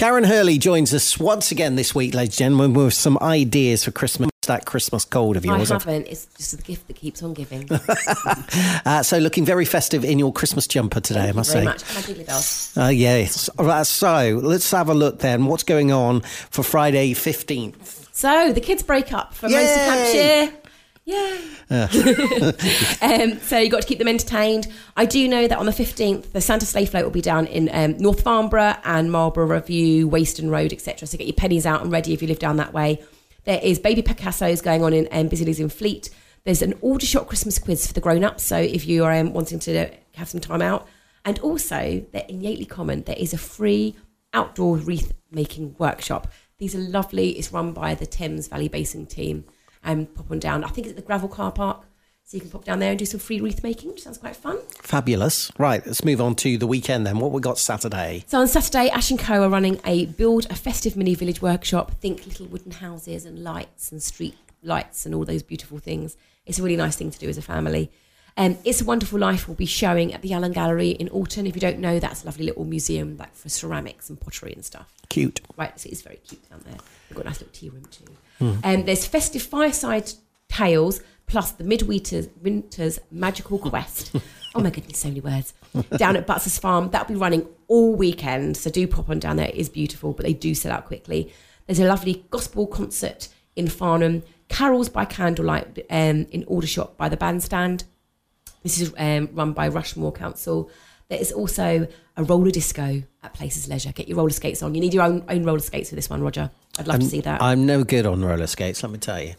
Karen Hurley joins us once again this week, ladies and gentlemen, with some ideas for Christmas. That Christmas cold of I yours. haven't. It's just the gift that keeps on giving. Uh, so, looking very festive in your Christmas jumper today, I Thank you must very say. much. And my jiggly bells. Uh, yes. Right, so, let's have a look then. What's going on for Friday 15th? So the kids break up for most of Yay! Hampshire. Yay! um, so you've got to keep them entertained. I do know that on the 15th, the Santa Sleigh Float will be down in um, North Farnborough and Marlborough Review, Waston Road, etc. So get your pennies out and ready if you live down that way. There is Baby Picasso's going on in um, Busy in Fleet. There's an Aldershot Christmas quiz for the grown-ups. So if you are um, wanting to have some time out. And also, there in Yateley Common, there is a free outdoor wreath making workshop. These are lovely. It's run by the Thames Valley Basin team. And pop on down. I think it's at the gravel car park. So you can pop down there and do some free wreath making, which sounds quite fun. Fabulous. Right, let's move on to the weekend then. What we got Saturday? So on Saturday, Ash and Co are running a build a festive mini village workshop. Think little wooden houses and lights and street lights and all those beautiful things. It's a really nice thing to do as a family. Um, it's a Wonderful Life will be showing at the Allen Gallery in Alton. If you don't know, that's a lovely little museum like for ceramics and pottery and stuff. Cute. Right, so it's very cute down there. We've got a nice little tea room too. Um, there's festive fireside tales plus the midwinter's winter's magical quest. oh my goodness, so many words. down at Butler's Farm, that'll be running all weekend. So do pop on down there. It is beautiful, but they do sell out quickly. There's a lovely gospel concert in Farnham. Carols by candlelight um, in Aldershot by the bandstand. This is um, run by Rushmoor Council. There is also a roller disco at Places Leisure. Get your roller skates on. You need your own, own roller skates for this one, Roger. I'd love to see that. I'm no good on roller skates, let me tell you.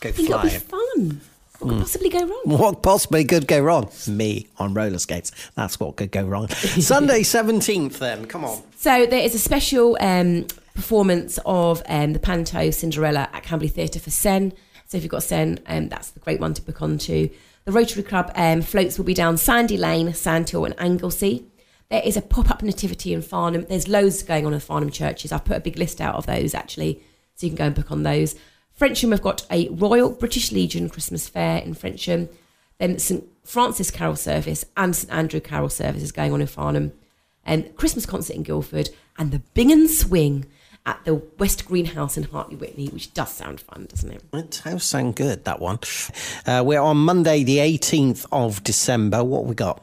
Go I think it'll be flying. fun. What could possibly go wrong? What possibly could go wrong? Me on roller skates. That's what could go wrong. Sunday 17th, then. Come on. So there is a special um, performance of um, the Panto Cinderella at Camberley Theatre for SEN. So if you've got SEN, um, that's the great one to book onto. The Rotary Club um, floats will be down Sandy Lane, Sandhill, and Anglesey. There is a pop-up nativity in Farnham. There's loads going on in Farnham churches. I've put a big list out of those actually, so you can go and book on those. Frensham have got a Royal British Legion Christmas Fair in Frensham. Then St Francis Carol Service and St Andrew Carol Service is going on in Farnham. And Christmas concert in Guildford and the Bing and Swing at the West Green House in Hartley Wintney, which does sound fun, doesn't it? It does sound good, that one. Uh, we're on Monday, the 18th of December. What we got?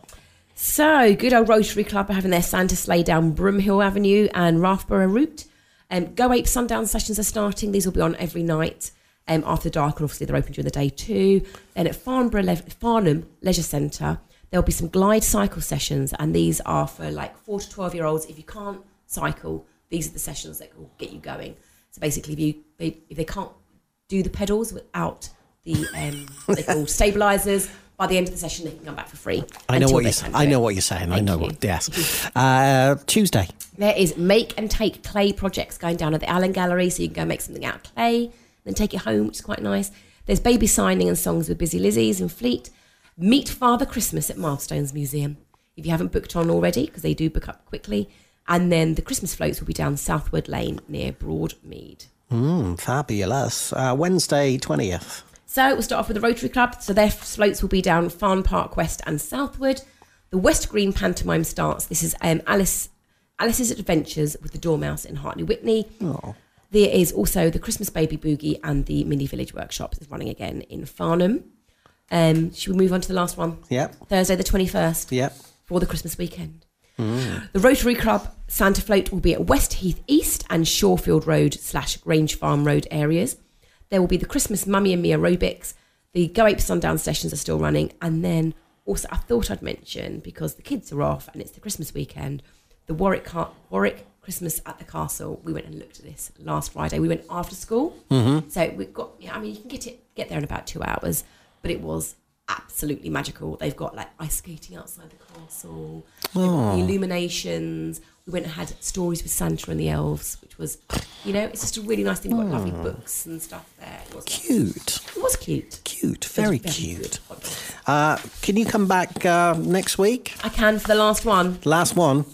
So, good old Rotary Club are having their Santa sleigh down Broomhill Avenue and Rathborough route. Um, Go Ape sundown sessions are starting. These will be on every night um, after dark, and obviously they're open during the day too. Then at Farnborough Le- Farnham Leisure Centre, there'll be some glide cycle sessions, and these are for like four to twelve year olds. If you can't cycle, these are the sessions that will get you going. So basically, if you they, if they can't do the pedals without the um, they call stabilizers, by the end of the session they can come back for free. I know what you're. I it. know what you're saying. I know you. what. Yes. Uh, Tuesday. There is make and take clay projects going down at the Allen Gallery, so you can go make something out of clay, then take it home, which is quite nice. There's baby signing and songs with Busy Lizzie's in Fleet. Meet Father Christmas at Milestones Museum. If you haven't booked on already, because they do book up quickly. And then the Christmas floats will be down Southwood Lane near Broadmead. Mm, fabulous. Uh, Wednesday 20th. So we'll start off with the Rotary Club. So their floats will be down Farn Park West and Southwood. The West Green pantomime starts. This is um, Alice Alice's Adventures with the Dormouse in Hartley Wintney. There is also the Christmas Baby Boogie and the Mini Village Workshop is running again in Farnham. Um, should we move on to the last one? Yep. Thursday the 21st Yep. for the Christmas weekend. The Rotary Club Santa Float will be at West Heath East and Shorefield Road slash Grange Farm Road areas. There will be the Christmas Mummy and Me aerobics. The Go Ape Sundown sessions are still running. And then also, I thought I'd mention, because the kids are off and it's the Christmas weekend, the Warwick, Car- Warwick Christmas at the Castle. We went and looked at this last Friday. We went after school. Mm-hmm. So we've got, yeah, I mean, you can get it get there in about two hours, but it was absolutely magical. They've got like ice skating outside the castle, the illuminations. We went and had stories with Santa and the elves, which was, you know, it's just a really nice thing. We've got lovely books and stuff there. It was, Cute. it was cute. Cute. Very, was cute. Uh, can you come back uh, next week? I can for the last one. Last one.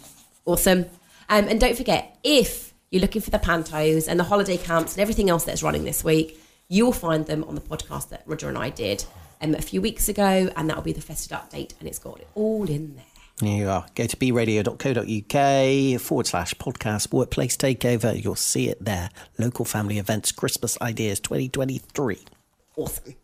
Awesome. Um, and don't forget, if you're looking for the pantos and the holiday camps and everything else that's running this week, you'll find them on the podcast that Roger and I did um, a few weeks ago, and that'll be the festive update, and it's got it all in there. There you are. Go to bradio.co.uk forward slash podcast workplace takeover. You'll see it there. Local family events, Christmas ideas 2023. Awesome.